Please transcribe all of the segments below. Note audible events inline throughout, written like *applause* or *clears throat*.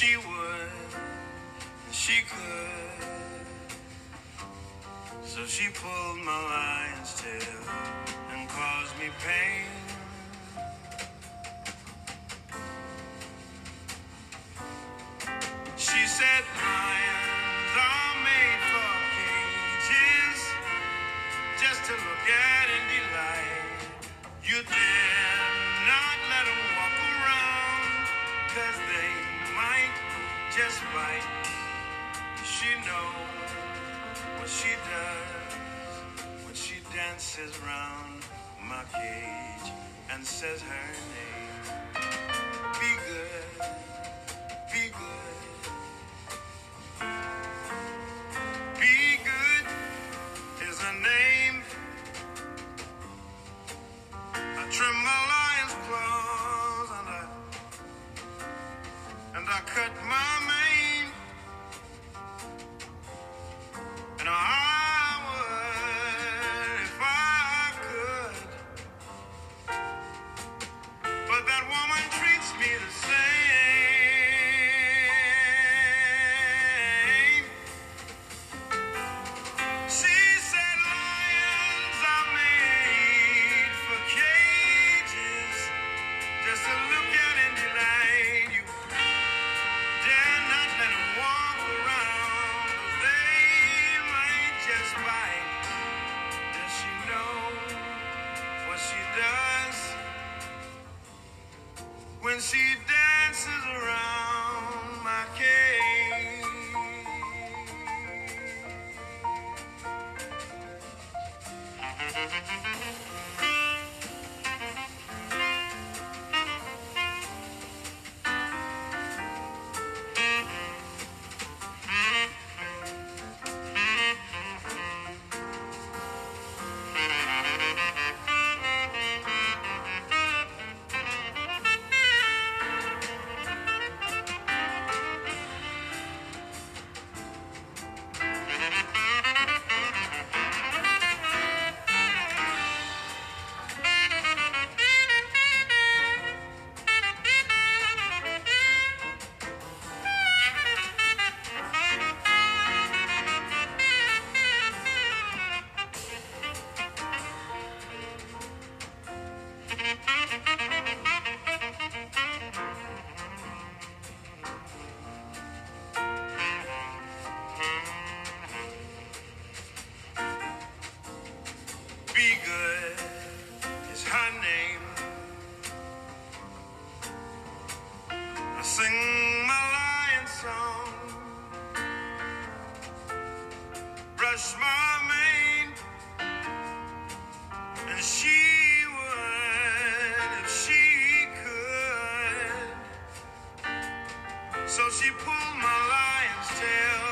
she would, she could. So she pulled my lion's tail and caused me pain. She pulled my lion's tail.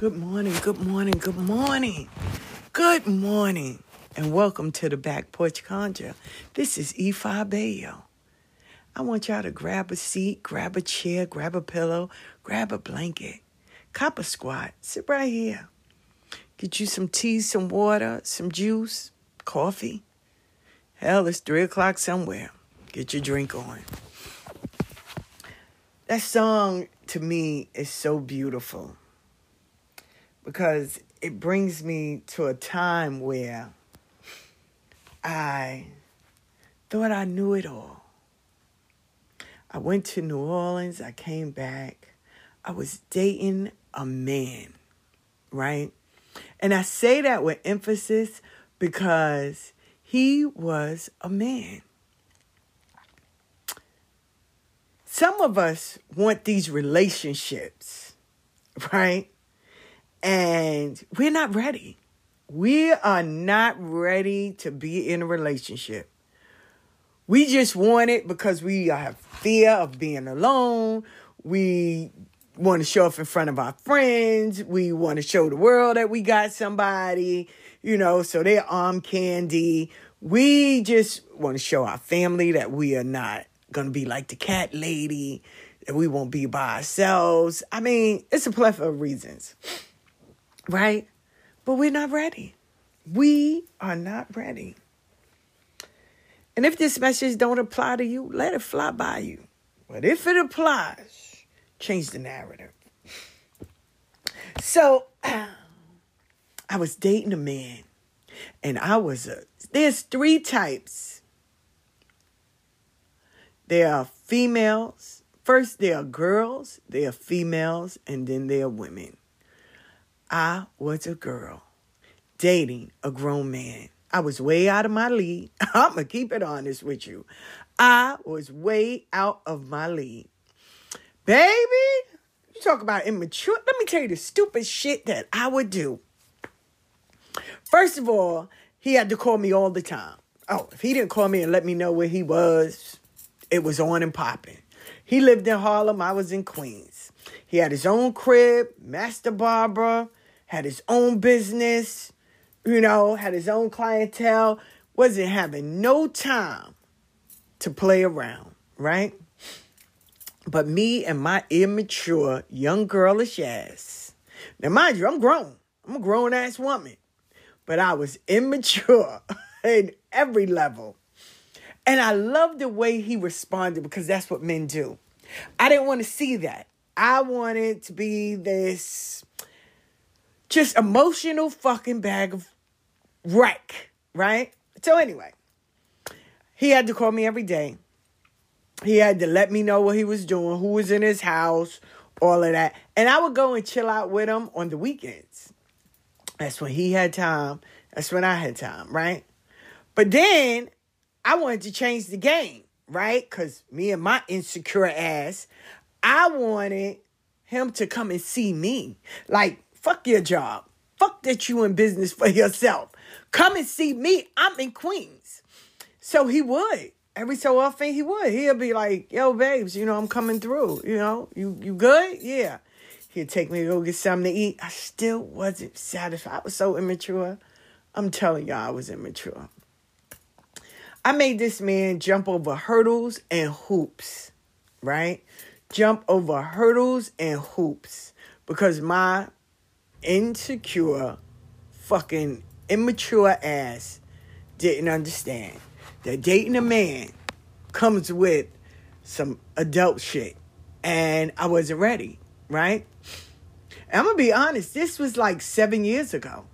Good morning, good morning, good morning, good morning, and welcome to the Back Porch Conjure. This is E5 Bayo. I want y'all to grab a seat, grab a chair, grab a pillow, grab a blanket, cop a squat, sit right here. Get you some tea, some water, some juice, coffee. Hell, it's three o'clock somewhere. Get your drink on. That song to me is so beautiful because it brings me to a time where I thought I knew it all. I went to New Orleans, I came back. I was dating a man, right? And I say that with emphasis because he was a man. Some of us want these relationships, right? And we're not ready. We are not ready to be in a relationship. We just want it because we have fear of being alone. We want to show up in front of our friends. We want to show the world that we got somebody, you know, so they're arm candy. We just want to show our family that we are not going to be like the cat lady, that we won't be by ourselves. I mean, it's a plethora of reasons right? But we're not ready. We are not ready. And if this message don't apply to you, let it fly by you. But if it applies, change the narrative. So *clears throat* I was dating a man and I was a there's three types. There are females. First there are girls, there are females, and then there are women. I was a girl dating a grown man. I was way out of my league. I'm going to keep it honest with you. I was way out of my league. Baby, you talk about immature. Let me tell you the stupid shit that I would do. First of all, he had to call me all the time. Oh, if he didn't call me and let me know where he was, it was on and popping. He lived in Harlem, I was in Queens. He had his own crib, master barber, had his own business, you know, had his own clientele, wasn't having no time to play around, right? But me and my immature young girlish ass. Now, mind you, I'm grown. I'm a grown ass woman. But I was immature *laughs* in every level. And I love the way he responded because that's what men do. I didn't want to see that. I wanted to be this just emotional fucking bag of wreck, right? So anyway, he had to call me every day. He had to let me know what he was doing, who was in his house, all of that. And I would go and chill out with him on the weekends. That's when he had time. That's when I had time, right? But then I wanted to change the game, right? Because me and my insecure ass, I wanted him to come and see me. Like, fuck your job. Fuck that you in business for yourself. Come and see me. I'm in Queens. So he would. Every so often he would. He'll be like, yo, babes, you know, I'm coming through. You know, you you good? Yeah. He'd take me to go get something to eat. I still wasn't satisfied. I was so immature. I'm telling y'all, I was immature. I made this man jump over hurdles and hoops. right? Jump over hurdles and hoops because my insecure, fucking immature ass didn't understand that dating a man comes with some adult shit. And I wasn't ready, right? I'm gonna be honest, this was like seven years ago,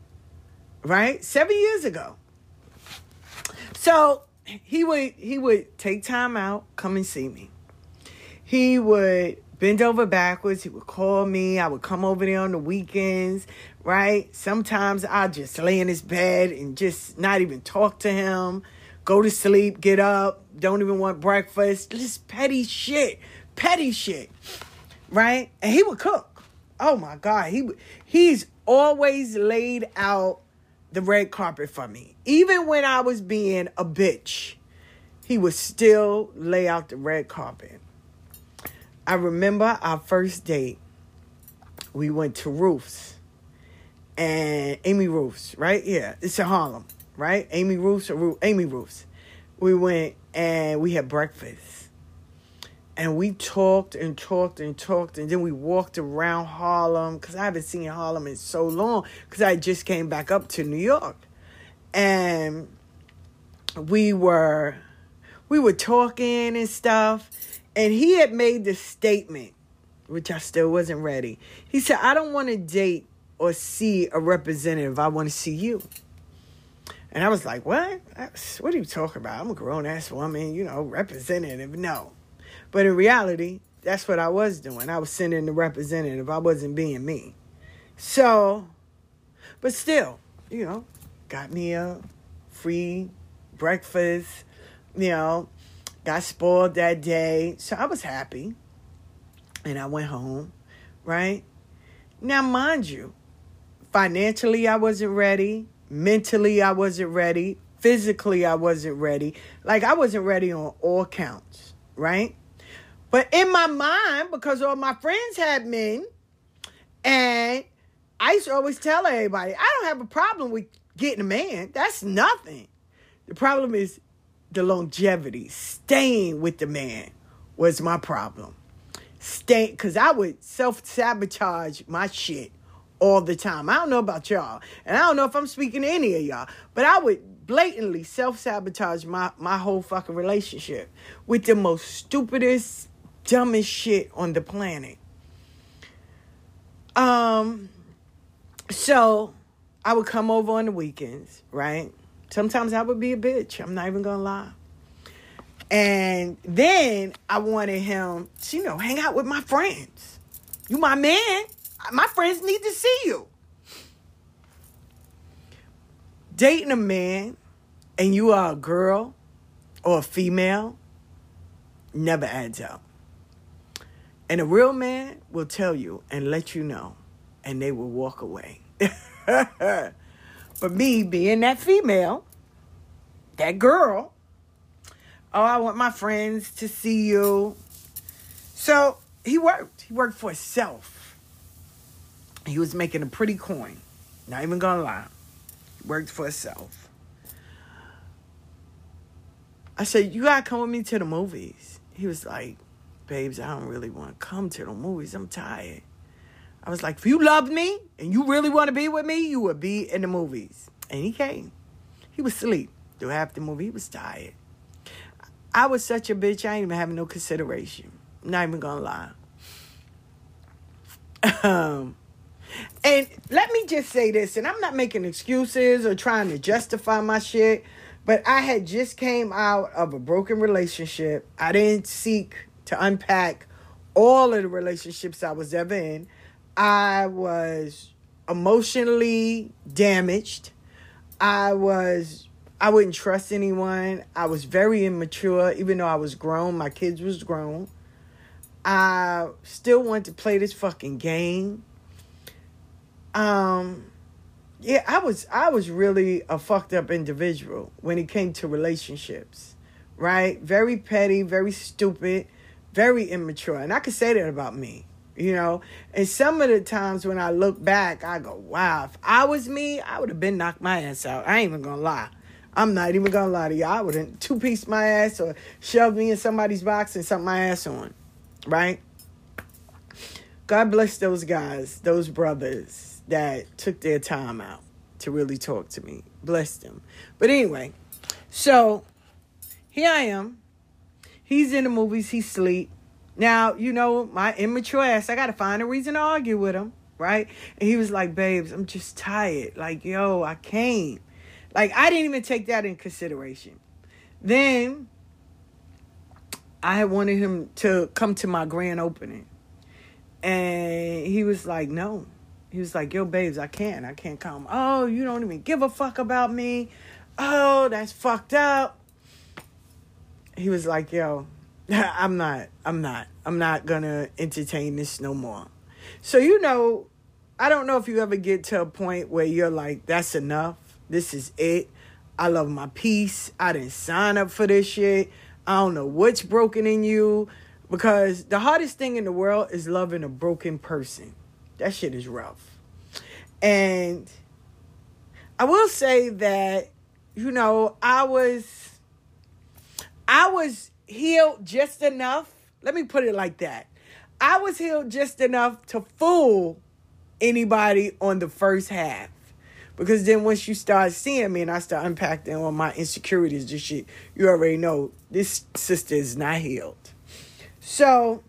right? Seven years ago. So he would he would take time out, come and see me. He would bend over backwards. He would call me. I would come over there on the weekends, right? Sometimes I'd just lay in his bed and just not even talk to him. Go to sleep, get up, don't even want breakfast. Just petty shit. Petty shit. Right? And he would cook. Oh my God. He he's always laid out the red carpet for me. Even when I was being a bitch, he would still lay out the red carpet. I remember our first date. We went to Ruth's and Amy Ruth's, right? Yeah, it's in Harlem, right? Amy Ruth's or Amy Ruth's. We went and we had breakfast. And we talked and talked and talked, and then we walked around Harlem because I haven't seen Harlem in so long because I just came back up to New York, and we were we were talking and stuff, and he had made the statement, which I still wasn't ready. He said, I don't want to date or see a representative. I want to see you. And I was like, what? What are you talking about? I'm a grown ass woman, you know, representative. No. But in reality, that's what I was doing. I was sending the representative. I wasn't being me. So, but still, you know, got me a free breakfast, you know, got spoiled that day. So I was happy. And I went home, right? Now, mind you, financially, I wasn't ready. Mentally, I wasn't ready. Physically, I wasn't ready. Like, I wasn't ready on all counts, right? But in my mind, because all my friends had men, and I used to always tell everybody, I don't have a problem with getting a man. That's nothing. The problem is the longevity, staying with the man was my problem. Stay, because I would self sabotage my shit all the time. I don't know about y'all, and I don't know if I'm speaking to any of y'all, but I would blatantly self sabotage my my whole fucking relationship with the most stupidest, dumbest shit on the planet. Um, so I would come over on the weekends, right? Sometimes I would be a bitch. I'm not even gonna lie. And then I wanted him you know, hang out with my friends. You my man. My friends need to see you. Dating a man and you are a girl or a female never adds up. And a real man will tell you and let you know, and they will walk away. *laughs* But me being that female, that girl, oh, I want my friends to see you. So he worked. He worked for himself. He was making a pretty coin. Not even gonna lie. He worked for himself. I said, You gotta come with me to the movies. He was like, Babes, I don't really want to come to the movies. I'm tired. I was like, if you loved me and you really want to be with me, you would be in the movies. And he came. He was asleep through half the movie. He was tired. I was such a bitch, I ain't even having no consideration. Not even gonna lie. Um, and let me just say this, and I'm not making excuses or trying to justify my shit, but I had just came out of a broken relationship. I didn't seek to unpack all of the relationships I was ever in. I was emotionally damaged. I was I wouldn't trust anyone. I was very immature, even though I was grown. My kids was grown. I still wanted to play this fucking game. Um, yeah, I was I was really a fucked up individual when it came to relationships, right? Very petty, very stupid, very immature, and I could say that about me you know and some of the times when i look back i go wow if i was me i would have been knocked my ass out i ain't even gonna lie i'm not even gonna lie to you i would have two-piece my ass or shoved me in somebody's box and sucked my ass on right? God bless those guys, those brothers that took their time out to really talk to me. Bless them. But anyway, so here I am. He's in the movies, he's sleep. Now, you know, my immature ass, I gotta find a reason to argue with him, right? And he was like, babes, I'm just tired. Like, yo, I came. Like, I didn't even take that in consideration. Then I wanted him to come to my grand opening. And he was like, no. He was like, yo, babes, I can't. I can't come. Oh, you don't even give a fuck about me. Oh, that's fucked up. He was like, yo, *laughs* I'm not, I'm not, I'm not gonna entertain this no more. So, you know, I don't know if you ever get to a point where you're like, that's enough. This is it. I love my peace. I didn't sign up for this shit. I don't know what's broken in you. Because the hardest thing in the world is loving a broken person. That shit is rough. And I will say that, you know, I was I was healed just enough. Let me put it like that. I was healed just enough to fool anybody on the first half. Because then once you start seeing me and I start unpacking all my insecurities, just shit, you already know this sister is not healed. So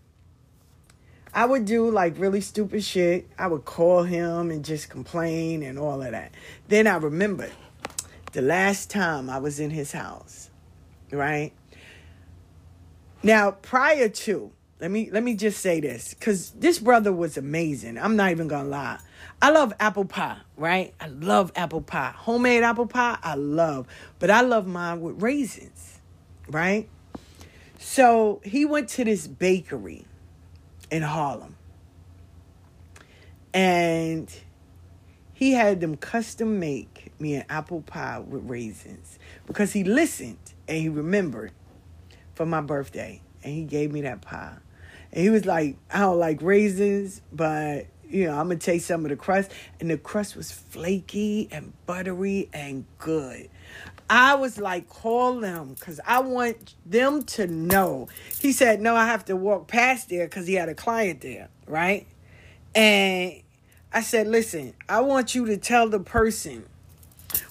I would do like really stupid shit. I would call him and just complain and all of that. Then I remembered the last time I was in his house, right? Now, prior to, let me let me just say this cuz this brother was amazing. I'm not even to lie. I love apple pie, right? I love apple pie. Homemade apple pie, I love. But I love mine with raisins, right? So, he went to this bakery in Harlem. And he had them custom make me an apple pie with raisins because he listened and he remembered for my birthday and he gave me that pie. And he was like, I don't like raisins, but you know, I'm gonna taste some of the crust. And the crust was flaky and buttery and good. I was like, call them because I want them to know. He said, no, I have to walk past there because he had a client there, right? And I said, listen, I want you to tell the person,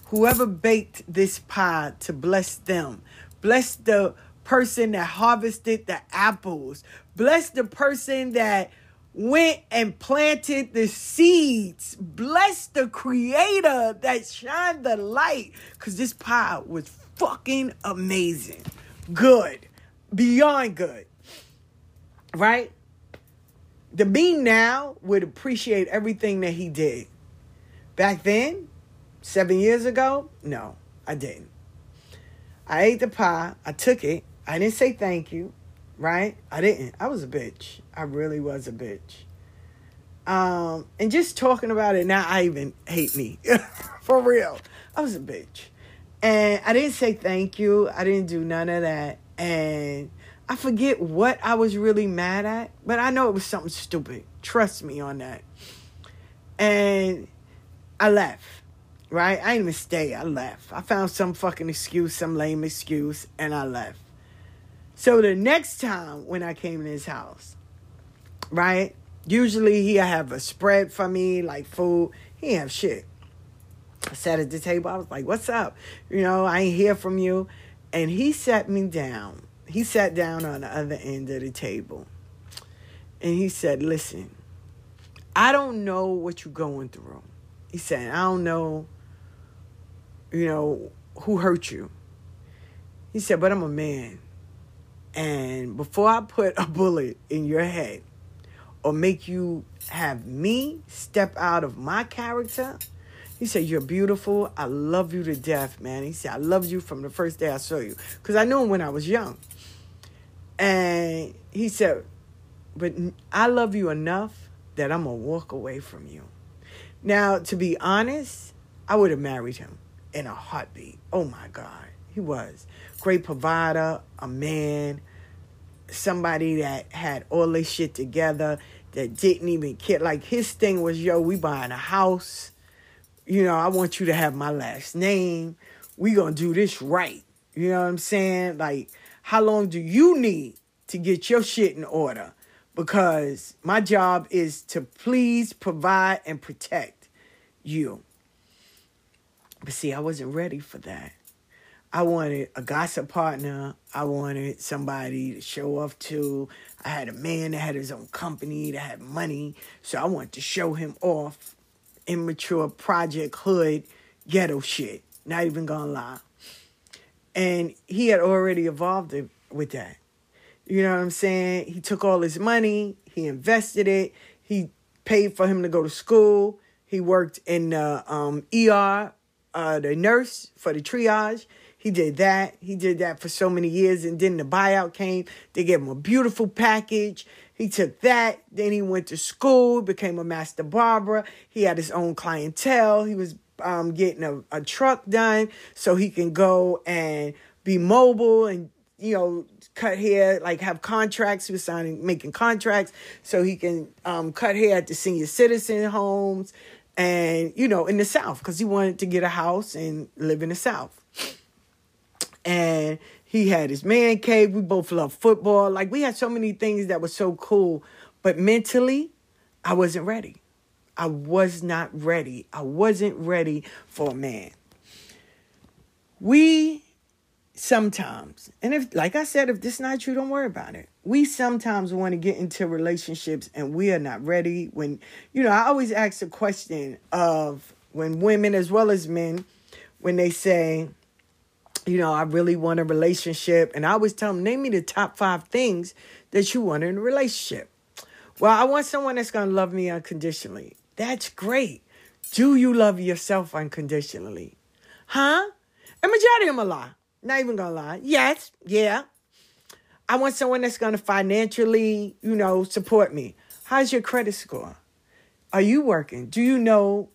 whoever baked this pie, to bless them. Bless the person that harvested the apples. Bless the person that went and planted the seeds. Bless the creator that shined the light. Because this pie was fucking amazing. Good. Beyond good. Right? The me now would appreciate everything that he did. Back then, seven years ago, no, I didn't. I ate the pie. I took it. I didn't say thank you right? I didn't. I was a bitch. I really was a bitch. Um, and just talking about it now, I even hate me *laughs* for real. I was a bitch, and I didn't say thank you. I didn't do none of that, and I forget what I was really mad at, but I know it was something stupid. Trust me on that. And I left. Right? I didn't even stay. I left. I found some fucking excuse, some lame excuse, and I left. So the next time when I came in his house, right? Usually he have a spread for me, like food. He have shit. I sat at the table. I was like, "What's up? You know, I ain't hear from you." And he sat me down. He sat down on the other end of the table, and he said, "Listen, I don't know what you're going through." He said, "I don't know, you know, who hurt you." He said, "But I'm a man." And before I put a bullet in your head or make you have me step out of my character, he said, You're beautiful. I love you to death, man. He said, I loved you from the first day I saw you. Because I knew him when I was young. And he said, But I love you enough that I'm going to walk away from you. Now, to be honest, I would have married him in a heartbeat. Oh my God. He was. Great provider, a man, somebody that had all this shit together, that didn't even care. Like his thing was, yo, we buying a house. You know, I want you to have my last name. We gonna do this right. You know what I'm saying? Like, how long do you need to get your shit in order because my job is to please, provide, and protect you. But see, I wasn't ready for that. I wanted a gossip partner. I wanted somebody to show off to. I had a man that had his own company, that had money. So I wanted to show him off. Immature project hood ghetto shit. Not even gonna lie. And he had already evolved with that. You know what I'm saying? He took all his money, he invested it, he paid for him to go to school. He worked in the um, ER, uh, the nurse for the triage. He did that. He did that for so many years. And then the buyout came. They gave him a beautiful package. He took that. Then he went to school, became a master barber. He had his own clientele. He was um, getting a, a truck done so he can go and be mobile and you know, cut hair, like have contracts. He was signing, making contracts so he can um, cut hair at the senior citizen homes and, you know, in the South because he wanted to get a house and live in the South. And he had his man cave. We both love football. Like we had so many things that were so cool. But mentally, I wasn't ready. I was not ready. I wasn't ready for a man. We sometimes, and if, like I said, if this is not true, don't worry about it. We sometimes want to get into relationships and we are not ready. When, you know, I always ask the question of when women as well as men, when they say, you know, I really want a relationship, and I always tell them, name me the top five things that you want in a relationship. Well, I want someone that's going to love me unconditionally. That's great. Do you love yourself unconditionally? Huh? And majority of them a lie. Not even gonna lie. Yes, yeah. I want someone that's gonna financially, you know, support me. How's your credit score? Are you working? Do you know,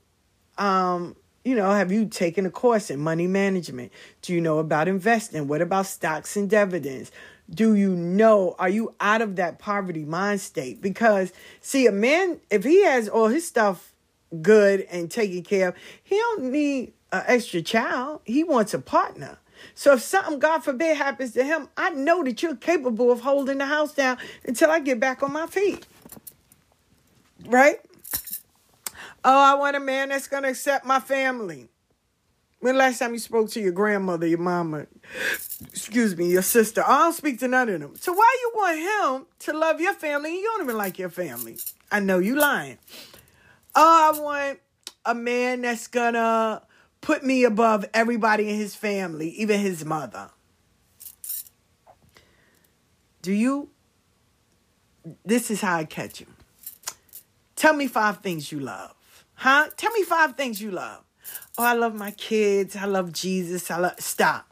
um, you know, have you taken a course in money management? Do you know about investing? What about stocks and dividends? Do you know, are you out of that poverty mind state? Because see, a man, if he has all his stuff good and taken care of, he don't need an extra child. He wants a partner. So if something, God forbid, happens to him, I know that you're capable of holding the house down until I get back on my feet. Right? Oh, I want a man that's going to accept my family. When last time you spoke to your grandmother, your mama, excuse me, your sister? I don't speak to none of them. So why you want him to love your family and you don't even like your family? I know you lying. Oh, I want a man that's gonna put me above everybody in his family, even his mother. Do you? This is how I catch him. Tell me five things you love. Huh? Tell me five things you love. Oh, I love my kids. I love Jesus. I love. Stop.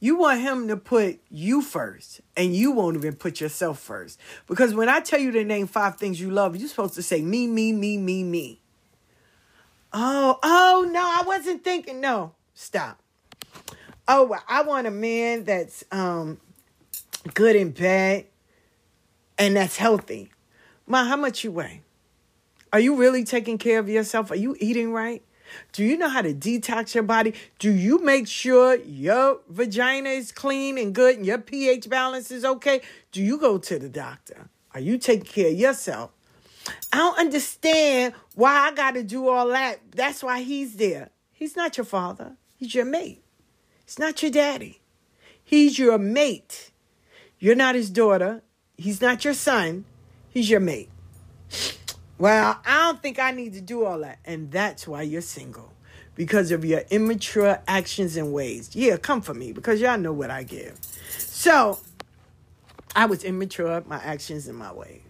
You want him to put you first, and you won't even put yourself first. Because when I tell you to name five things you love, you're supposed to say me, me, me, me, me. Oh, oh no, I wasn't thinking. No, stop. Oh, I want a man that's um good in bed and that's healthy. Ma, how much you weigh? Are you really taking care of yourself? Are you eating right? Do you know how to detox your body? Do you make sure your vagina is clean and good and your pH balance is okay? Do you go to the doctor? Are you taking care of yourself? I don't understand why I got to do all that. That's why he's there. He's not your father, he's your mate. He's not your daddy. He's your mate. You're not his daughter. He's not your son. He's your mate. Well, I don't think I need to do all that. And that's why you're single. Because of your immature actions and ways. Yeah, come for me because y'all know what I give. So, I was immature, my actions and my ways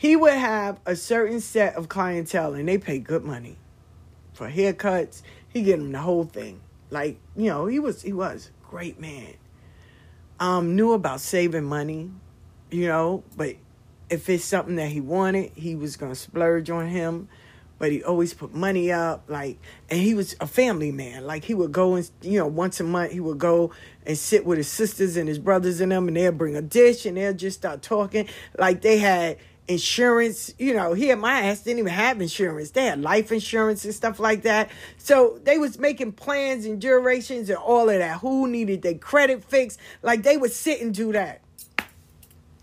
he would have a certain set of clientele and they pay good money for haircuts. He get them the whole thing. Like, you know, he was he was great man. Um, knew about saving money, you know, but if it's something that he wanted, he was gonna splurge on him. But he always put money up, like, and he was a family man. Like he would go and, you know, once a month he would go and sit with his sisters and his brothers and them, and they'll bring a dish and they'll just start talking. Like they had insurance. You know, here my ass didn't even have insurance. They had life insurance and stuff like that. So they was making plans and durations and all of that. Who needed their credit fixed? Like they would sit and do that.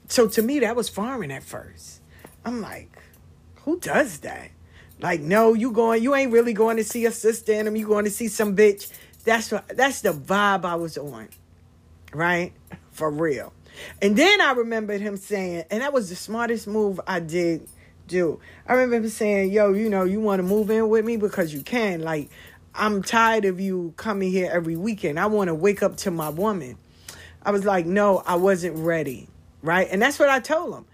So to me, that was foreign at first. I'm like, who does that? Like, no, you going, you ain't really going to see a sister in them. You going to see some bitch. That's what, that's the vibe I was on, right? For real. And then I remembered him saying, and that was the smartest move I did do. I remember him saying, yo, you know, you want to move in with me because you can. Like, I'm tired of you coming here every weekend. I want to wake up to my woman. I was like, no, I wasn't ready. Right. And that's what I told him.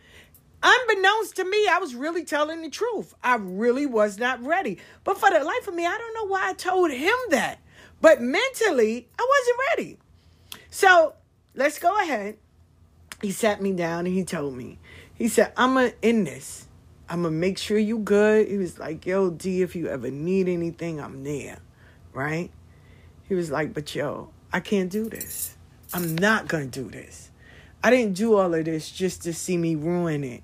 Unbeknownst to me, I was really telling the truth. I really was not ready. But for the life of me, I don't know why I told him that. But mentally, I wasn't ready. So let's go ahead. He sat me down and he told me, he said, I'm going to end this. I'm going to make sure you good. He was like, yo, D, if you ever need anything, I'm there. Right? He was like, but yo, I can't do this. I'm not going to do this. I didn't do all of this just to see me ruin it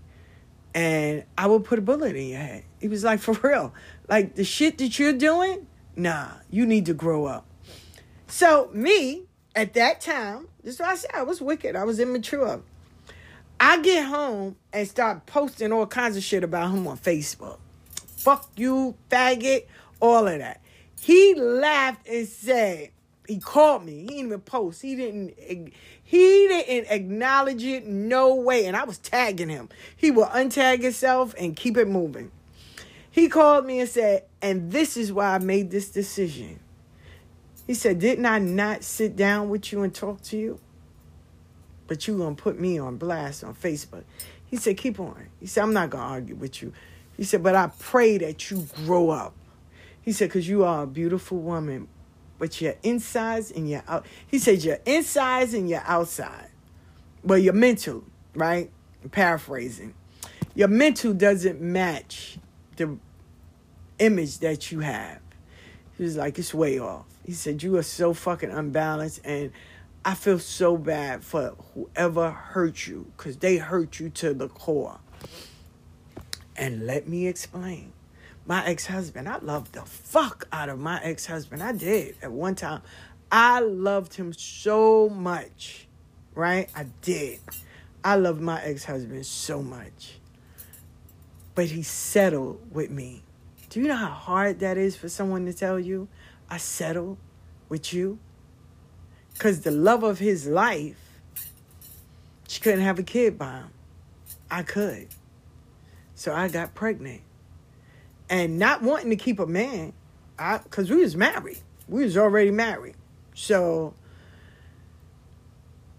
and I would put a bullet in your head. He was like, *laughs* for real. Like the shit that you're doing, nah, you need to grow up. So me, at that time, this is what I said, I was wicked. I was immature. I get home and start posting all kinds of shit about him on Facebook. Fuck you, faggot, all of that. He laughed and said, he called me. He didn't even post. He didn't he didn't acknowledge it no way. And I was tagging him. He will untag himself and keep it moving. He called me and said, and this is why I made this decision. He said, Didn't I not sit down with you and talk to you? But you gonna put me on blast on Facebook. He said, Keep on. He said, I'm not gonna argue with you. He said, But I pray that you grow up. He said, Because you are a beautiful woman, but your insides and your out. He said your insides and your outside. Well, your mental, right? I'm paraphrasing. Your mental doesn't match the image that you have. He was like, it's way off. He said, you are so fucking unbalanced and I feel so bad for whoever hurt you because they hurt you to the core. And let me explain my ex husband. I loved the fuck out of my ex husband. I did at one time. I loved him so much, right? I did. I loved my ex husband so much. But he settled with me. Do you know how hard that is for someone to tell you, I settled with you? Because the love of his life, she couldn't have a kid by him. I could. So I got pregnant and not wanting to keep a man, because we was married, we was already married, so.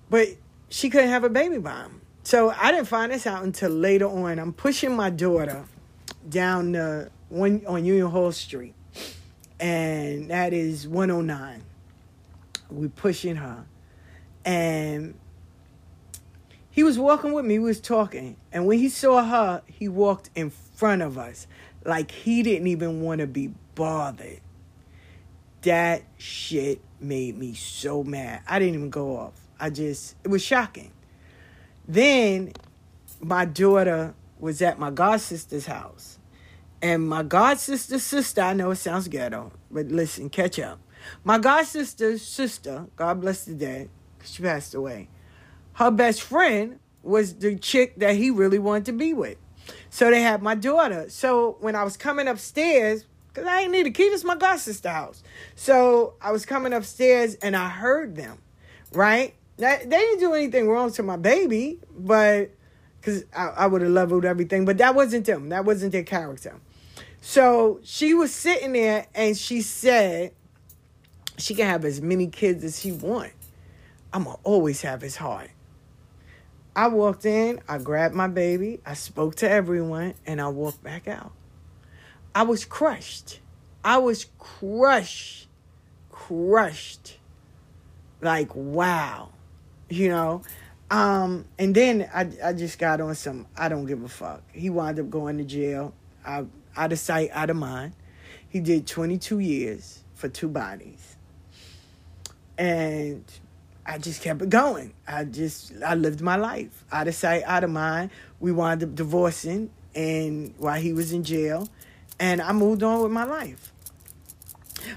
But she couldn't have a baby by him, so I didn't find this out until later on. I'm pushing my daughter down the one on Union Hall Street, and that is 109. We pushing her, and he was walking with me. We was talking, and when he saw her, he walked in front of us. Like he didn't even want to be bothered. That shit made me so mad. I didn't even go off. I just, it was shocking. Then my daughter was at my god sister's house. And my god sister's sister, I know it sounds ghetto, but listen, catch up. My god sister's sister, God bless the dead, she passed away. Her best friend was the chick that he really wanted to be with. So they had my daughter. So when I was coming upstairs, because I ain't need a key, this my god sister house. So I was coming upstairs and I heard them, right? Now, they didn't do anything wrong to my baby, but because I, I would have leveled everything, but that wasn't them. That wasn't their character. So she was sitting there and she said she can have as many kids as she want. I'm gonna always have his heart. I walked in, I grabbed my baby, I spoke to everyone, and I walked back out. I was crushed. I was crushed. Crushed. Like, wow. You know? Um, and then I, I just got on some I don't give a fuck. He wound up going to jail. I, out of sight, out of mind. He did 22 years for two bodies. And I just kept it going. I just I lived my life out of sight, out of mind. We wound up divorcing, and while he was in jail, and I moved on with my life.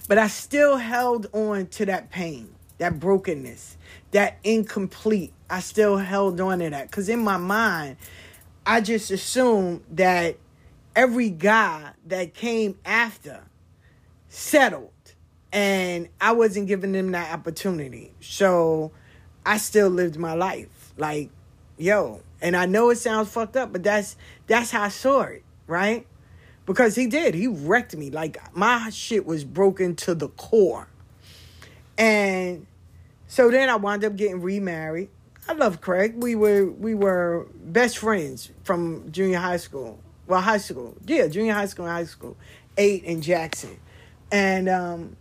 But I still held on to that pain, that brokenness, that incomplete. I still held on to that because in my mind, I just assumed that every guy that came after settled and I wasn't giving them that opportunity. So I still lived my life. Like, yo, and I know it sounds fucked up, but that's that's how I saw it, right? Because he did. He wrecked me. Like my shit was broken to the core. And so then I wound up getting remarried. I love Craig. We were we were best friends from junior high school. Well, high school. Yeah, junior high school and high school. Eight in Jackson. And um,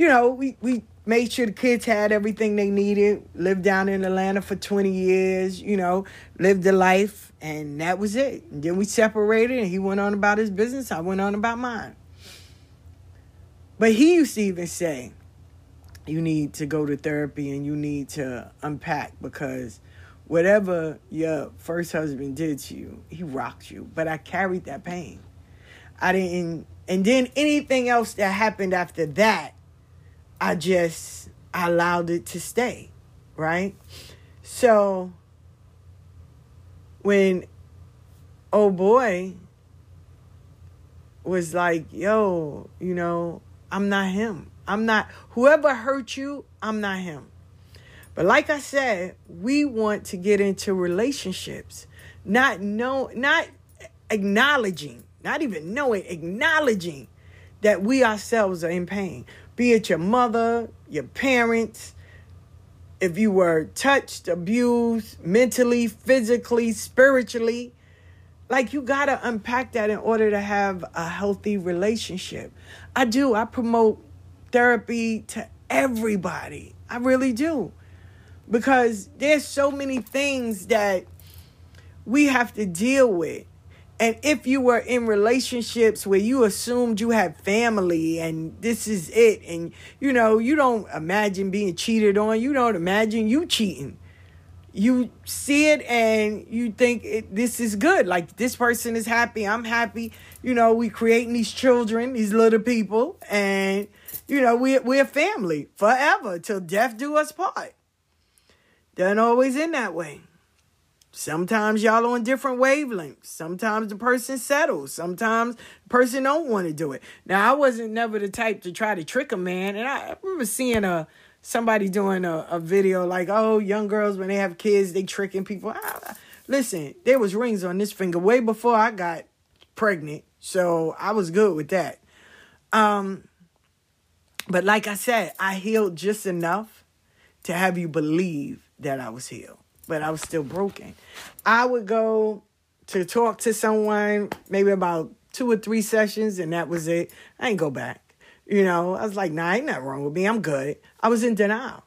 you know, we we made sure the kids had everything they needed. Lived down in Atlanta for 20 years, you know, lived a life, and that was it. And then we separated, and he went on about his business. I went on about mine. But he used to even say, you need to go to therapy and you need to unpack because whatever your first husband did to you, he rocked you. But I carried that pain. I didn't, and then anything else that happened after that, I just allowed it to stay, right? So when oh boy was like, yo, you know, I'm not him. I'm not whoever hurt you, I'm not him. But like I said, we want to get into relationships, not know not acknowledging, not even knowing, acknowledging that we ourselves are in pain be it your mother, your parents, if you were touched, abused mentally, physically, spiritually. Like you got to unpack that in order to have a healthy relationship. I do. I promote therapy to everybody. I really do. Because there's so many things that we have to deal with and if you were in relationships where you assumed you had family and this is it, and you know, you don't imagine being cheated on, you don't imagine you cheating. You see it and you think it, this is good. Like this person is happy, I'm happy. You know, we creating these children, these little people, and you know, we we're family forever till death do us part. Doesn't always end that way. Sometimes y'all on different wavelengths. Sometimes the person settles. Sometimes the person don't want to do it. Now I wasn't never the type to try to trick a man, and I remember seeing a somebody doing a, a video like, "Oh, young girls when they have kids, they tricking people." I, listen, there was rings on this finger way before I got pregnant, so I was good with that. Um, but like I said, I healed just enough to have you believe that I was healed but I was still broken. I would go to talk to someone maybe about two or three sessions, and that was it. I ain't go back. You know, I was like, nah, ain't nothing wrong with me. I'm good. I was in denial.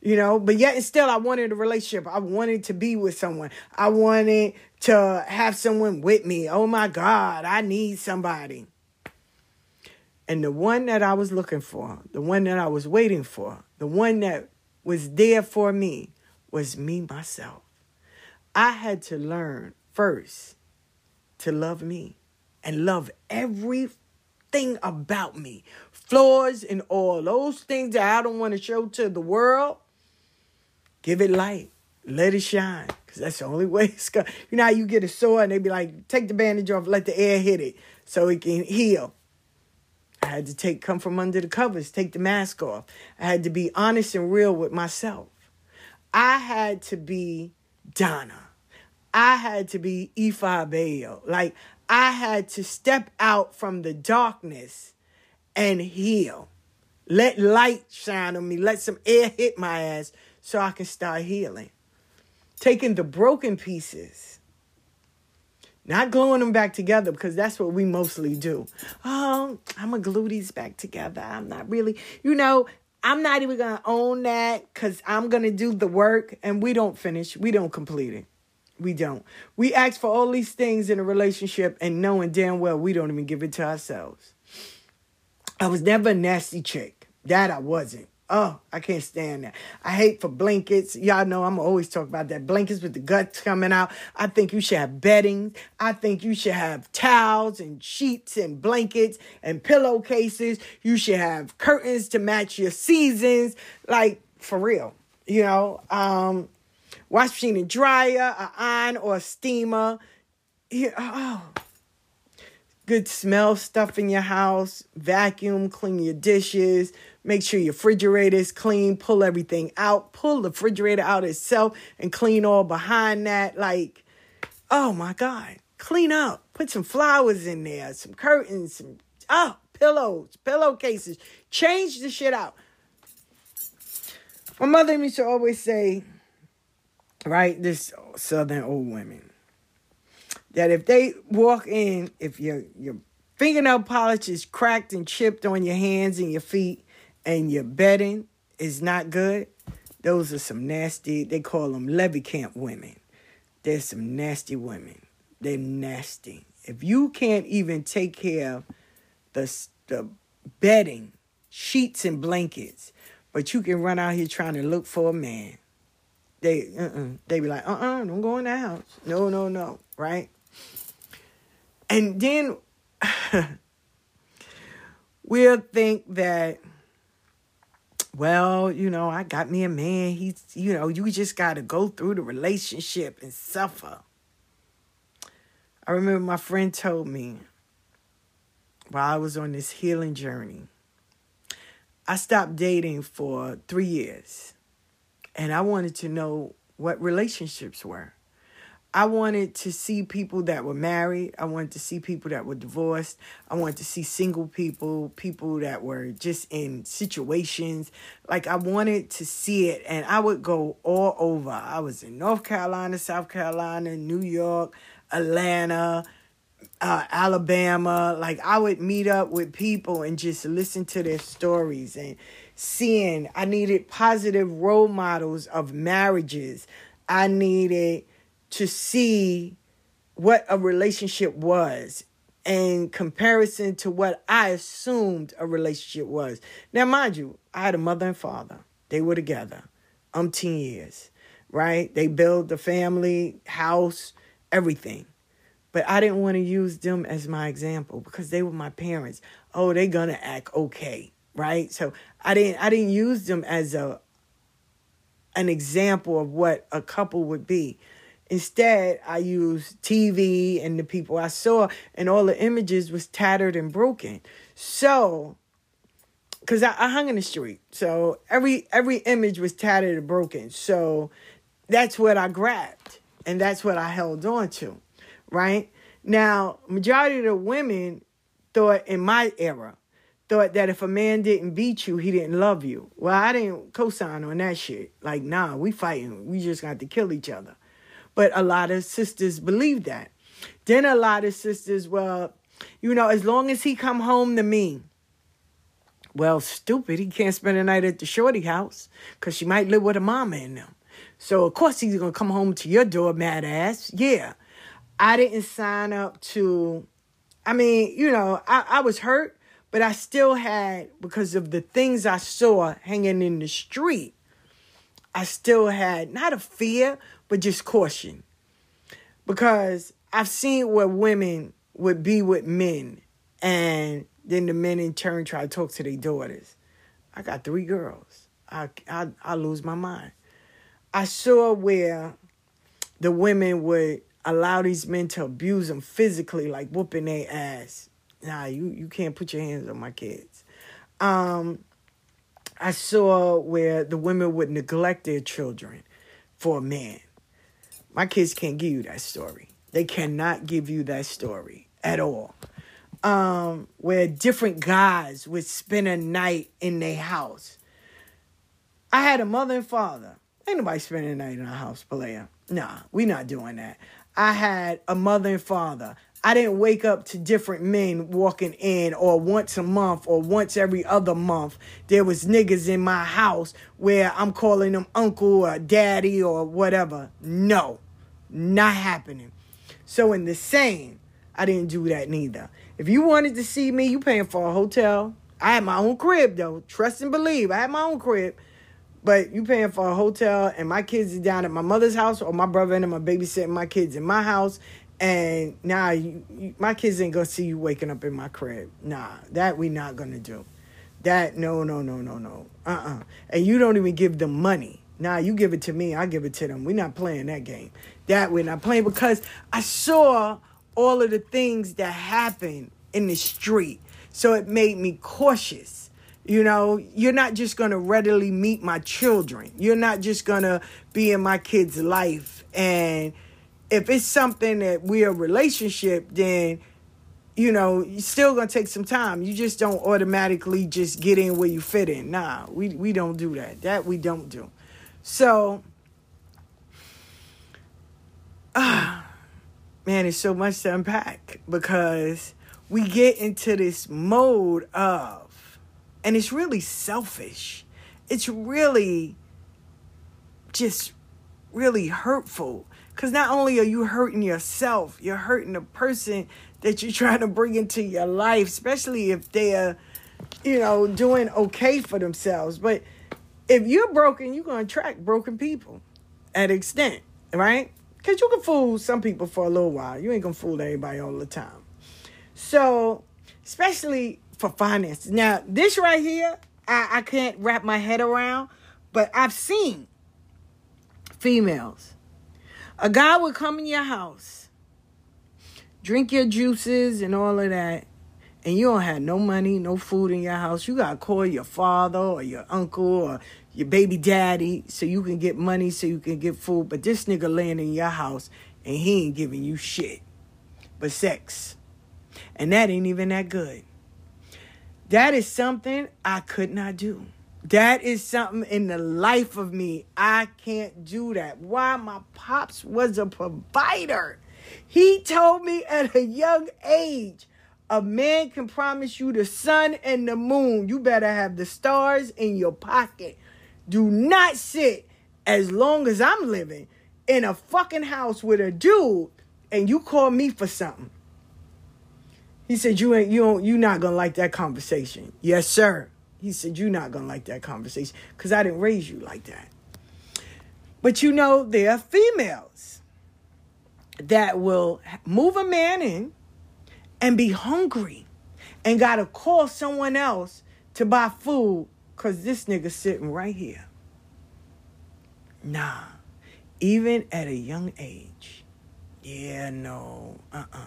You know, but yet and still I wanted a relationship. I wanted to be with someone. I wanted to have someone with me. Oh my God, I need somebody. And the one that I was looking for, the one that I was waiting for, the one that was there for me was me myself. I had to learn first to love me and love everything about me. Flaws and all those things that I don't want to show to the world. Give it light. Let it shine. Because that's the only *laughs* way it's. To. You know how you get a sore and they be like, take the bandage off, let the air hit it so it can heal. I had to take come from under the covers, take the mask off. I had to be honest and real with myself. I had to be Donna. I had to be Ifa Bayo. Like I had to step out from the darkness and heal. Let light shine on me. Let some air hit my ass so I can start healing. Taking the broken pieces, not gluing them back together because that's what we mostly do. Oh, I'm going to glue these back together. I'm not really, you know, I'm not even going to own that because I'm going to do the work and we don't finish. We don't complete it. We don't. We ask for all these things in a relationship and knowing damn well we don't even give it to ourselves. I was never a nasty chick. That I wasn't. Oh, I can't stand that. I hate for blankets. Y'all know I'm always talk about that. Blankets with the guts coming out. I think you should have bedding. I think you should have towels and sheets and blankets and pillowcases. You should have curtains to match your seasons. Like for real. You know, um, wash machine and dryer, a iron or a steamer. Yeah, oh, good smell stuff in your house. Vacuum, clean your dishes. Make sure your refrigerator is clean. Pull everything out. Pull the refrigerator out itself and clean all behind that. Like, oh my God, clean up. Put some flowers in there, some curtains, some oh pillows, pillowcases. Change the shit out. My mother used to always say, right, this southern old women, that if they walk in, if your your fingernail polish is cracked and chipped on your hands and your feet, and your bedding is not good, those are some nasty. They call them levee camp women. There's some nasty women. They're nasty. If you can't even take care of the the bedding, sheets and blankets, but you can run out here trying to look for a man. They uh-uh. they be like, uh-uh, don't go in the house. No, no, no, right? And then *sighs* we'll think that, well, you know, I got me a man. He's, you know, you just got to go through the relationship and suffer. I remember my friend told me while I was on this healing journey, I stopped dating for three years and I wanted to know what relationships were. I wanted to see people that were married. I wanted to see people that were divorced. I wanted to see single people, people that were just in situations. Like I wanted to see it and I would go all over. I was in North Carolina, South Carolina, New York, Atlanta, uh, Alabama. Like I would meet up with people and just listen to their stories and seeing. I needed positive role models of marriages. I needed to see what a relationship was in comparison to what I assumed a relationship was. Now, mind you, I had a mother and father. They were together umpteen years, right? They built the family, house, everything. But I didn't want to use them as my example because they were my parents. Oh, they're gonna act okay, right? So I didn't I didn't use them as a an example of what a couple would be. Instead, I used TV and the people I saw, and all the images was tattered and broken. So, because I, I hung in the street, so every every image was tattered and broken. So, that's what I grabbed, and that's what I held on to right? Now, majority of the women thought in my era thought that if a man didn't beat you, he didn't love you. Well, I didn't co-sign on that shit. Like, nah, we fighting. We just got to kill each other. But a lot of sisters believe that. Then a lot of sisters, well, you know, as long as he come home to me, well, stupid, he can't spend the night at the shorty house because she might live with a mama in them. So of course he's gonna come home to your door, mad ass. Yeah. I didn't sign up to, I mean, you know, I, I was hurt, but I still had, because of the things I saw hanging in the street, I still had not a fear, but just caution. Because I've seen where women would be with men and then the men in turn try to talk to their daughters. I got three girls. I, I, I lose my mind. I saw where the women would allow these men to abuse them physically, like whooping their ass. Nah, you, you can't put your hands on my kids. Um, I saw where the women would neglect their children for a man. My kids can't give you that story. They cannot give you that story at all. Um, where different guys would spend a night in their house. I had a mother and father. Ain't nobody spending a night in our house, Palea. Nah, we not doing that. I had a mother and father. I didn't wake up to different men walking in or once a month or once every other month. There was niggas in my house where I'm calling them uncle or daddy or whatever. No, not happening. So in the same, I didn't do that neither. If you wanted to see me, you paying for a hotel. I had my own crib though. Trust and believe. I had my own crib. But you paying for a hotel and my kids is down at my mother's house or my brother and my babysitting my kids in my house. And nah, you, you, my kids ain't gonna see you waking up in my crib. Nah, that we not gonna do. That no, no, no, no, no. Uh-uh. And you don't even give them money. Nah, you give it to me, I give it to them. We're not playing that game. That we're not playing because I saw all of the things that happen in the street. So it made me cautious. You know, you're not just going to readily meet my children. You're not just going to be in my kid's life. And if it's something that we're a relationship, then you know, you're still gonna take some time. You just don't automatically just get in where you fit in. Nah, we we don't do that. That we don't do. So ah *sighs* man, it's so much to unpack because we get into this mode of and it's really selfish. It's really just really hurtful because not only are you hurting yourself, you're hurting the person that you're trying to bring into your life, especially if they're, you know, doing okay for themselves. But if you're broken, you're going to attract broken people at extent, right? Because you can fool some people for a little while. You ain't going to fool everybody all the time. So, especially for finances. Now, this right here, I, I can't wrap my head around, but I've seen females. A guy would come in your house drink your juices and all of that, and you don't have no money, no food in your house, you gotta call your father or your uncle or your baby daddy so you can get money so you can get food. But this nigga laying in your house and he ain't giving you shit but sex. And that ain't even that good. That is something I could not do. That is something in the life of me. I can't do that. Why? My pops was a provider. He told me at a young age, a man can promise you the sun and the moon. You better have the stars in your pocket. Do not sit as long as I'm living in a fucking house with a dude and you call me for something. He said, You ain't you don't you not gonna like that conversation. Yes, sir. He said, You're not gonna like that conversation. Because I didn't raise you like that. But you know, there are females that will move a man in and be hungry and got to call someone else to buy food because this nigga sitting right here. Nah, even at a young age. Yeah, no, uh uh-uh. uh.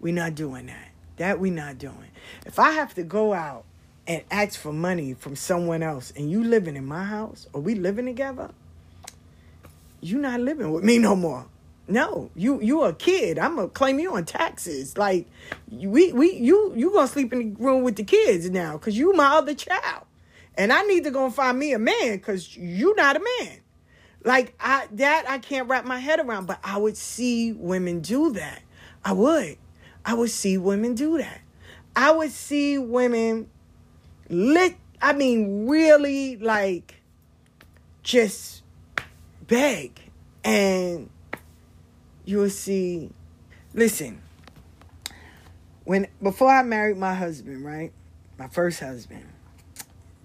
we not doing that. That we not doing. If I have to go out and ask for money from someone else and you living in my house or we living together, you not living with me no more. No, you you a kid. I'm gonna claim you on taxes. Like we we you you gonna sleep in the room with the kids now because you my other child, and I need to go and find me a man because you're not a man. Like I that I can't wrap my head around. But I would see women do that. I would. I would see women do that. I would see women lit. I mean, really like just beg and you will see. Listen, when before I married my husband, right, my first husband.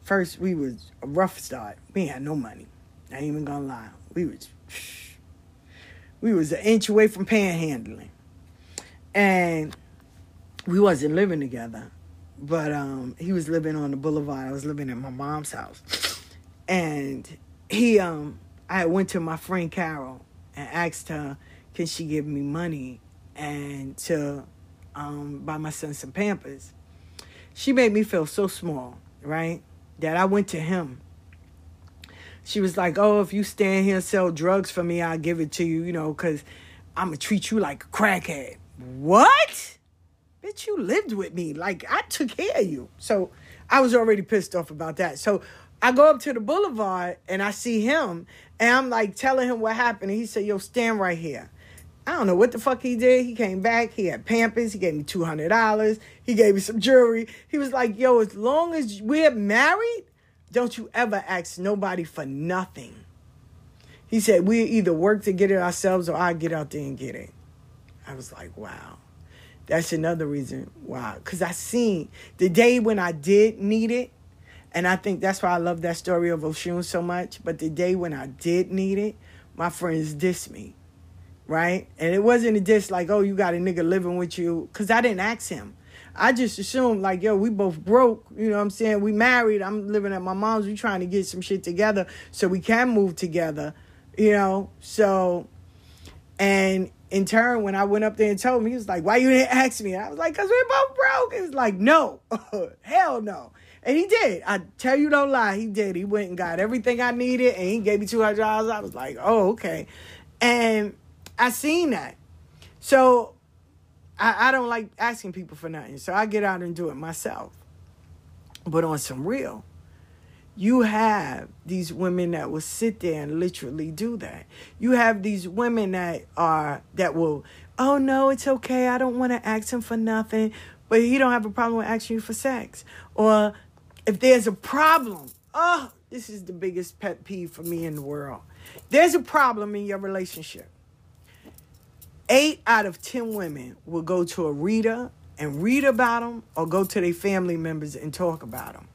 First, we was a rough start. We had no money. I ain't even gonna lie. We was *sighs* we was an inch away from panhandling, and we wasn't living together. But um, he was living on the boulevard. I was living in my mom's house, and he um, I went to my friend Carol and asked her can she give me money and to um, buy my son some Pampers? She made me feel so small, right? That I went to him. She was like, "Oh, if you stand here and sell drugs for me, I'll give it to you, you know, because I'm gonna treat you like a crackhead." What? Bitch, you lived with me. Like I took care of you. So I was already pissed off about that. So I go up to the boulevard and I see him and I'm like telling him what happened. And he said, Yo, stand right here. I don't know what the fuck he did. He came back. He had Pampers. He gave me two hundred dollars. He gave me some jewelry. He was like, "Yo, as long as we're married, don't you ever ask nobody for nothing." He said, "We either work to get it ourselves, or I get out there and get it." I was like, "Wow." That's another reason why. Because I seen the day when I did need it, and I think that's why I love that story of Oshun so much. But the day when I did need it, my friends dissed me right? And it wasn't just like, oh, you got a nigga living with you, because I didn't ask him. I just assumed like, yo, we both broke. You know what I'm saying? We married. I'm living at my mom's. We trying to get some shit together so we can move together. You know, so and in turn, when I went up there and told him, he was like, "Why you didn't ask me?" And I was like, "Cause we both broke." He was like, "No, *laughs* hell no." And he did. I tell you, don't lie. He did. He went and got everything I needed, and he gave me two hundred dollars. I was like, "Oh, okay." And I seen that. So I, I don't like asking people for nothing. So I get out and do it myself. But on some real, you have these women that will sit there and literally do that. You have these women that are that will, oh no, it's okay. I don't want to ask him for nothing, but he don't have a problem with asking you for sex. Or if there's a problem, oh, this is the biggest pet peeve for me in the world. There's a problem in your relationship. Eight out of ten women will go to a reader and read about them, or go to their family members and talk about them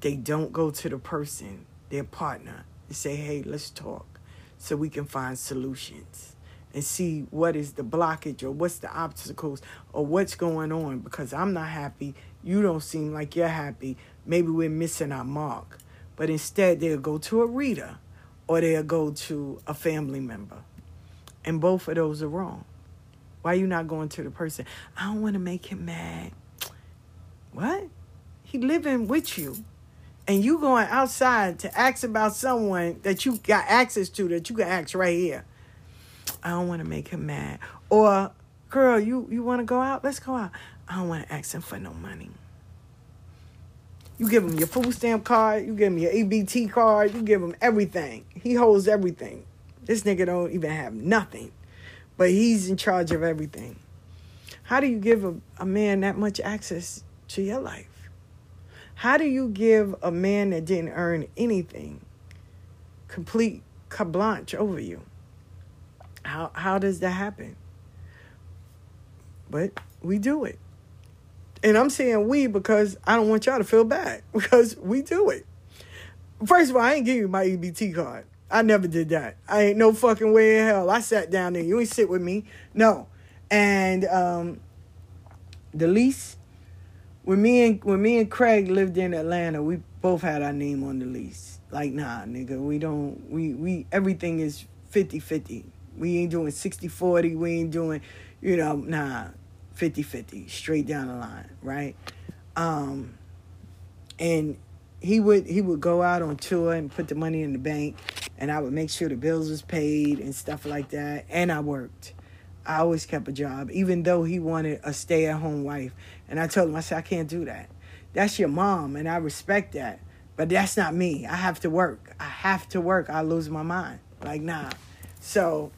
they don't go to the person, their partner, and say, hey, let's talk so we can find solutions and see what is the blockage or what's the obstacles or what's going on because I'm not happy. You don't seem like you're happy. Maybe we're missing our mark. But instead, they'll go to a reader or they'll go to a family member. And both of those are wrong. Why you not going to the person? I don't want to make him mad. What? He living with you and you going outside to ask about someone that you got access to that you can ask right here. I don't want to make him mad. Or, girl, you, you want to go out? Let's go out. I don't want to ask him for no money. You give him your food stamp card, you give him your EBT card, you give him everything. He holds everything. This nigga don't even have nothing, but he's in charge of everything. How do you give a, a man that much access to your life? How do you give a man that didn't earn anything complete carte blanche over you? How how does that happen? But we do it. And I'm saying we because I don't want y'all to feel bad *laughs* because we do it. First of all, I ain't give you my EBT card. I never did that. I ain't no fucking way in hell. I sat down there. You ain't sit with me. No. And um, the lease when me and when me and Craig lived in Atlanta, we both had our name on the lease. Like, nah, nigga, we don't we we everything is 50-50. We ain't doing 60-40, we ain't doing, you know, nah, 50-50, straight down the line, right? Um and he would he would go out on tour and put the money in the bank and I would make sure the bills was paid and stuff like that and I worked. I always kept a job, even though he wanted a stay at home wife. And I told him, I said, I can't do that. That's your mom, and I respect that. But that's not me. I have to work. I have to work. I lose my mind. Like, nah. So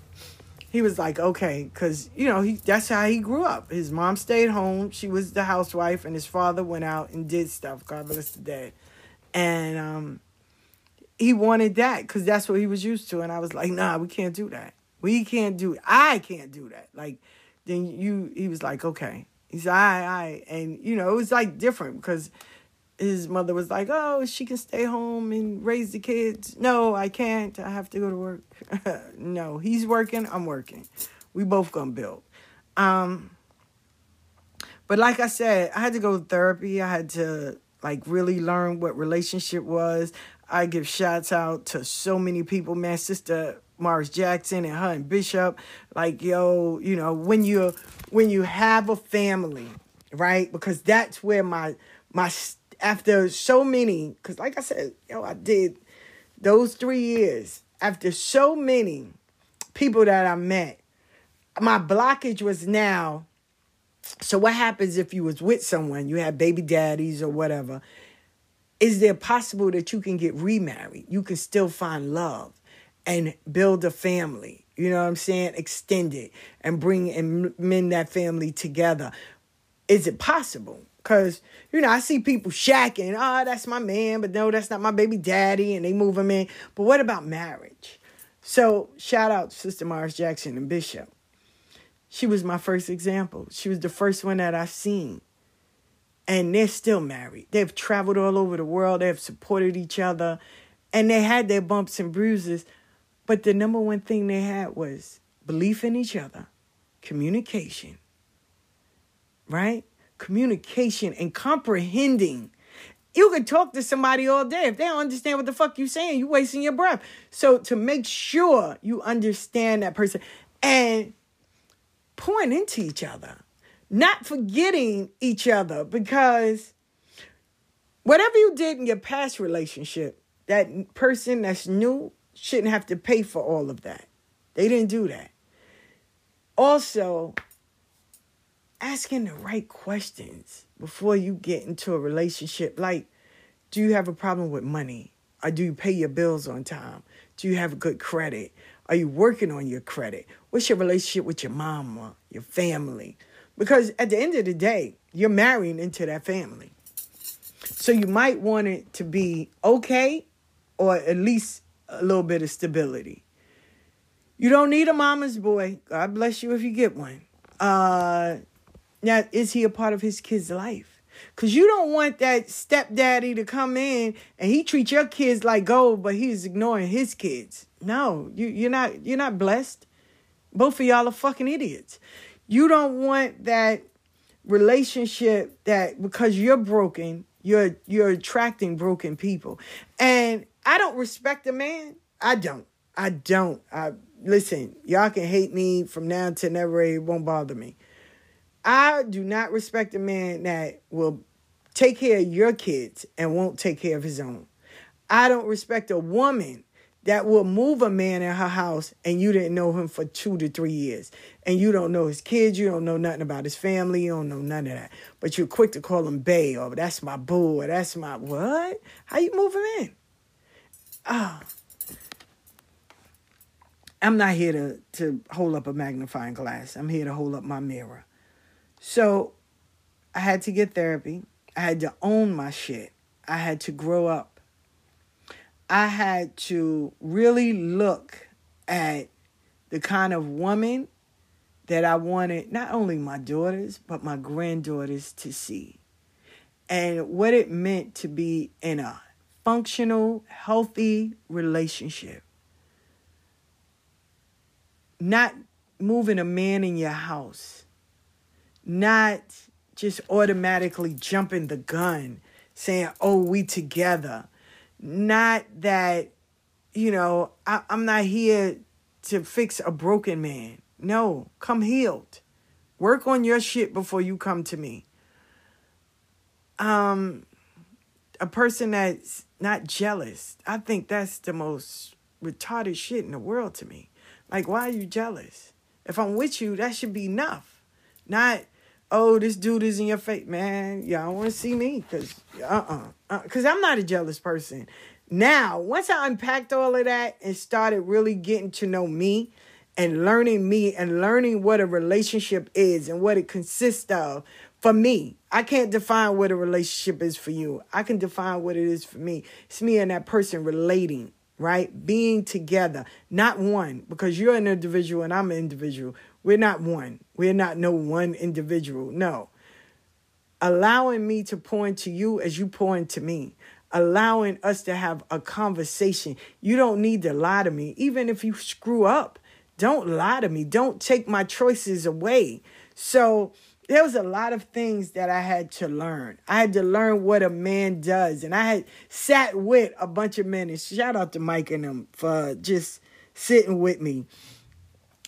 he was like, okay, because, you know, he that's how he grew up. His mom stayed home. She was the housewife, and his father went out and did stuff. God bless the dead. And um, he wanted that because that's what he was used to. And I was like, nah, we can't do that. We can't do. I can't do that. Like, then you, he was like, okay. He said, I, I, and you know, it was like different because his mother was like, oh, she can stay home and raise the kids. No, I can't. I have to go to work. *laughs* no, he's working. I'm working. We both gonna build. Um, but like I said, I had to go to therapy. I had to like really learn what relationship was. I give shouts out to so many people, man. Sister Mars Jackson and her and Bishop. Like, yo, you know, when you when you have a family, right? Because that's where my my after so many, because like I said, yo, I did those three years after so many people that I met. My blockage was now. So what happens if you was with someone, you had baby daddies or whatever? Is there possible that you can get remarried? You can still find love and build a family. You know what I'm saying? Extend it and bring and mend that family together. Is it possible? Cause you know I see people shacking. Oh, that's my man, but no, that's not my baby daddy, and they move him in. But what about marriage? So shout out Sister Morris Jackson and Bishop. She was my first example. She was the first one that I've seen. And they're still married. They've traveled all over the world. They've supported each other. And they had their bumps and bruises, but the number one thing they had was belief in each other, communication, right? communication and comprehending. You can talk to somebody all day. If they don't understand what the fuck you're saying, you're wasting your breath. So to make sure you understand that person and pouring into each other, not forgetting each other because whatever you did in your past relationship, that person that's new shouldn't have to pay for all of that. They didn't do that. Also, asking the right questions before you get into a relationship. Like, do you have a problem with money? Or do you pay your bills on time? Do you have a good credit? Are you working on your credit? What's your relationship with your mama, your family? Because at the end of the day, you're marrying into that family. So you might want it to be okay or at least a little bit of stability. You don't need a mama's boy. God bless you if you get one. Uh, now, is he a part of his kid's life? Because you don't want that stepdaddy to come in and he treat your kids like gold, but he's ignoring his kids. No, you, you're not you're not blessed. Both of y'all are fucking idiots. You don't want that relationship that because you're broken, you're you're attracting broken people. And I don't respect a man. I don't. I don't. I listen, y'all can hate me from now to never it won't bother me. I do not respect a man that will take care of your kids and won't take care of his own. I don't respect a woman that will move a man in her house and you didn't know him for two to three years. And you don't know his kids, you don't know nothing about his family, you don't know none of that. But you're quick to call him Bay or that's my or that's my what? How you him in? Ah. Oh. I'm not here to, to hold up a magnifying glass. I'm here to hold up my mirror. So I had to get therapy. I had to own my shit. I had to grow up. I had to really look at the kind of woman that I wanted not only my daughters, but my granddaughters to see. And what it meant to be in a functional, healthy relationship. Not moving a man in your house not just automatically jumping the gun saying, oh, we together. Not that, you know, I, I'm not here to fix a broken man. No, come healed. Work on your shit before you come to me. Um, a person that's not jealous. I think that's the most retarded shit in the world to me. Like, why are you jealous? If I'm with you, that should be enough. Not oh, this dude is in your face, man. Y'all want to see me? Because, uh-uh. Because uh, I'm not a jealous person. Now, once I unpacked all of that and started really getting to know me and learning me and learning what a relationship is and what it consists of, for me, I can't define what a relationship is for you. I can define what it is for me. It's me and that person relating, right? Being together, not one, because you're an individual and I'm an individual. We're not one. We're not no one individual. No. Allowing me to pour into you as you pour into me. Allowing us to have a conversation. You don't need to lie to me. Even if you screw up, don't lie to me. Don't take my choices away. So, there was a lot of things that I had to learn. I had to learn what a man does. And I had sat with a bunch of men. And shout out to Mike and them for just sitting with me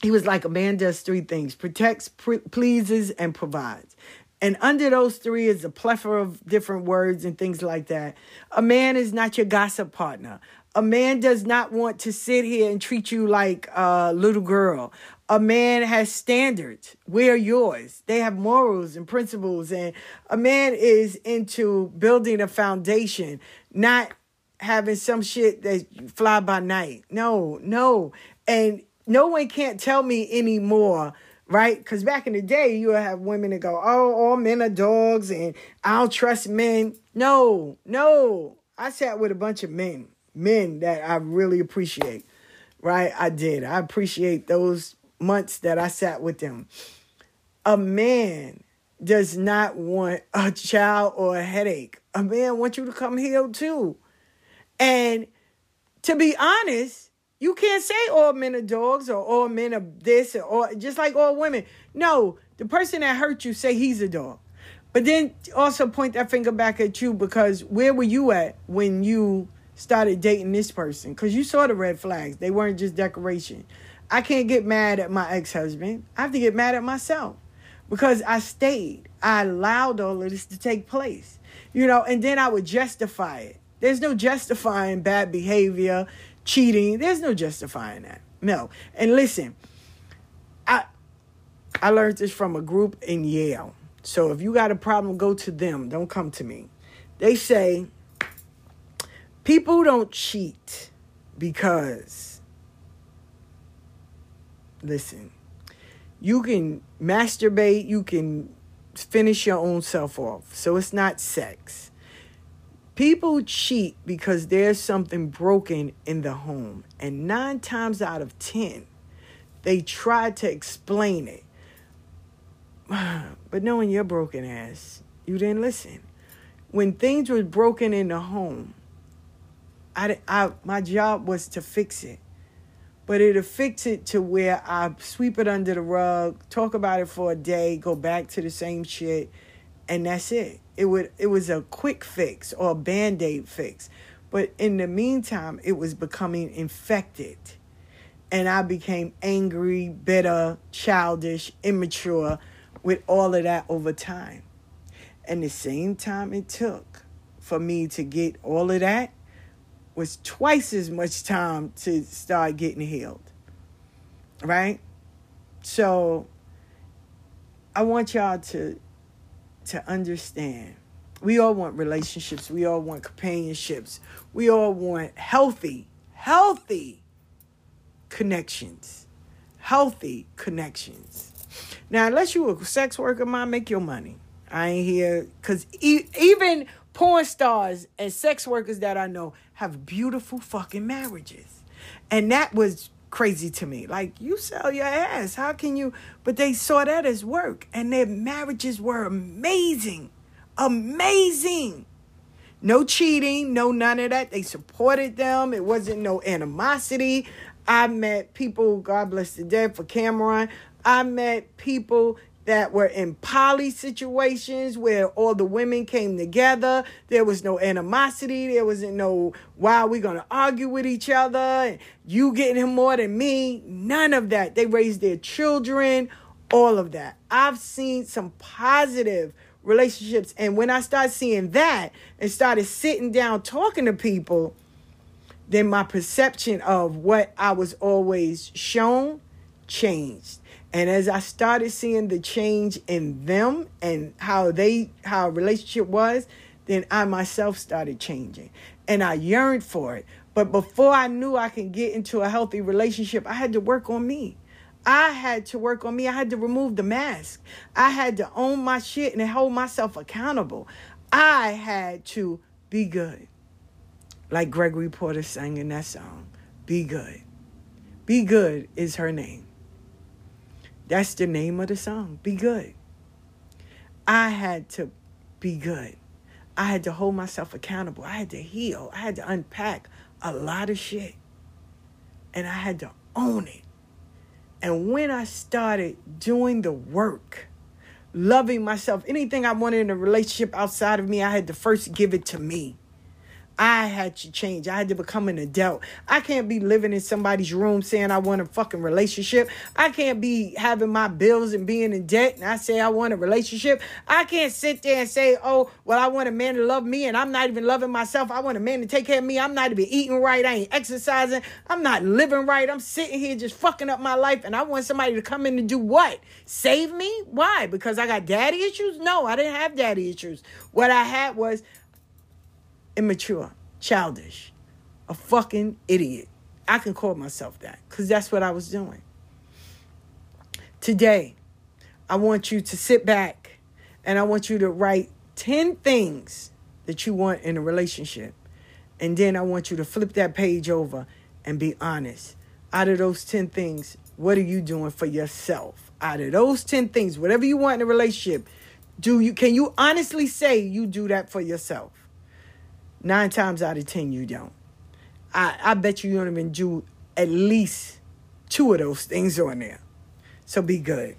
he was like, a man does three things protects, pre- pleases, and provides. And under those three is a plethora of different words and things like that. A man is not your gossip partner. A man does not want to sit here and treat you like a little girl. A man has standards. We are yours? They have morals and principles. And a man is into building a foundation, not having some shit that fly by night. No, no. And no one can't tell me anymore right? Because back in the day, you would have women that go, oh, all men are dogs and I don't trust men. No, no. I sat with a bunch of men, men that I really appreciate, right? I did. I appreciate those months that I sat with them. A man does not want a child or a headache. A man wants you to come healed too. And to be honest, you can't say all men are dogs or all men are this or all, just like all women. No, the person that hurt you say he's a dog. But then also point that finger back at you because where were you at when you started dating this person? Because you saw the red flags. They weren't just decoration. I can't get mad at my ex husband. I have to get mad at myself because I stayed. I allowed all of this to take place, you know, and then I would justify it. There's no justifying bad behavior, cheating. There's no justifying that. No. And listen, I I learned this from a group in Yale. So if you got a problem, go to them. Don't come to me. They say people don't cheat because listen, you can masturbate, you can finish your own self off. So it's not sex. People cheat because there's something broken in the home. And nine times out of ten, they try to explain it. *sighs* But knowing your broken ass, you didn't listen. When things was broken in the home, I, I my job was to fix it but it'll fix it to where I sweep it under the rug, talk about it for a day, go back to the same shit, and that's it. It would it was a quick fix or a band-aid fix. But in the meantime, it was becoming infected. And I became angry, bitter, childish, immature with all of that over time. And the same time it took for me to get all of that was twice as much time to start getting healed. Right? So I want y'all to to understand. We all want relationships, we all want companionships. We all want healthy, healthy connections. Healthy connections. Now, unless you a sex worker, mom, make your money. I ain't here because e- even porn stars and sex workers that I know have beautiful fucking marriages. And that was crazy to me. Like, you sell your ass. How can you? But they saw that as work, and their marriages were amazing. Amazing. No cheating, no none of that. They supported them. It wasn't no animosity. I met people, God bless the dead for Cameron. I met people that were in poly situations where all the women came together. There was no animosity. There wasn't no, why are we going to argue with each other? You getting him more than me. None of that. They raised their children, all of that. I've seen some positive relationships. And when I started seeing that and started sitting down talking to people, then my perception of what I was always shown changed and as I started seeing the change in them and how they how relationship was, then I myself started changing. And I yearned for it. But before I knew I can get into a healthy relationship, I had to work on me. I had to work on me. I had to remove the mask. I had to own my shit and hold myself accountable. I had to be good. Like Gregory Porter sang in that song, Be Good. Be Good is her name. That's the name of the song. Be good. I had to be good. I had to hold myself accountable. I had to heal. I had to unpack a lot of shit. And I had to own it. And when I started doing the work, loving myself, anything I wanted in a relationship outside of me, I had to first give it to me. I had to change. I had to become an adult. I can't be living in somebody's room saying I want a fucking relationship. I can't be having my bills and being in debt and I say I want a relationship. I can't sit there and say, oh, well, I want a man to love me and I'm not even loving myself. I want a man to take care of me. I'm not even eating right. I ain't exercising. I'm not living right. I'm sitting here just fucking up my life and I want somebody to come in and do what? Save me? Why? Because I got daddy issues? No, I didn't have daddy issues. What I had was immature, childish, a fucking idiot. I can call myself that because that's what I was doing. Today, I want you to sit back and I want you to write 10 things that you want in a relationship. And then I want you to flip that page over and be honest. Out of those 10 things, what are you doing for yourself? Out of those 10 things, whatever you want in a relationship, do you can you honestly say you do that for yourself? Nine times out of ten, you don't. I, I bet you you don't even do at least two of those things on there. So be good.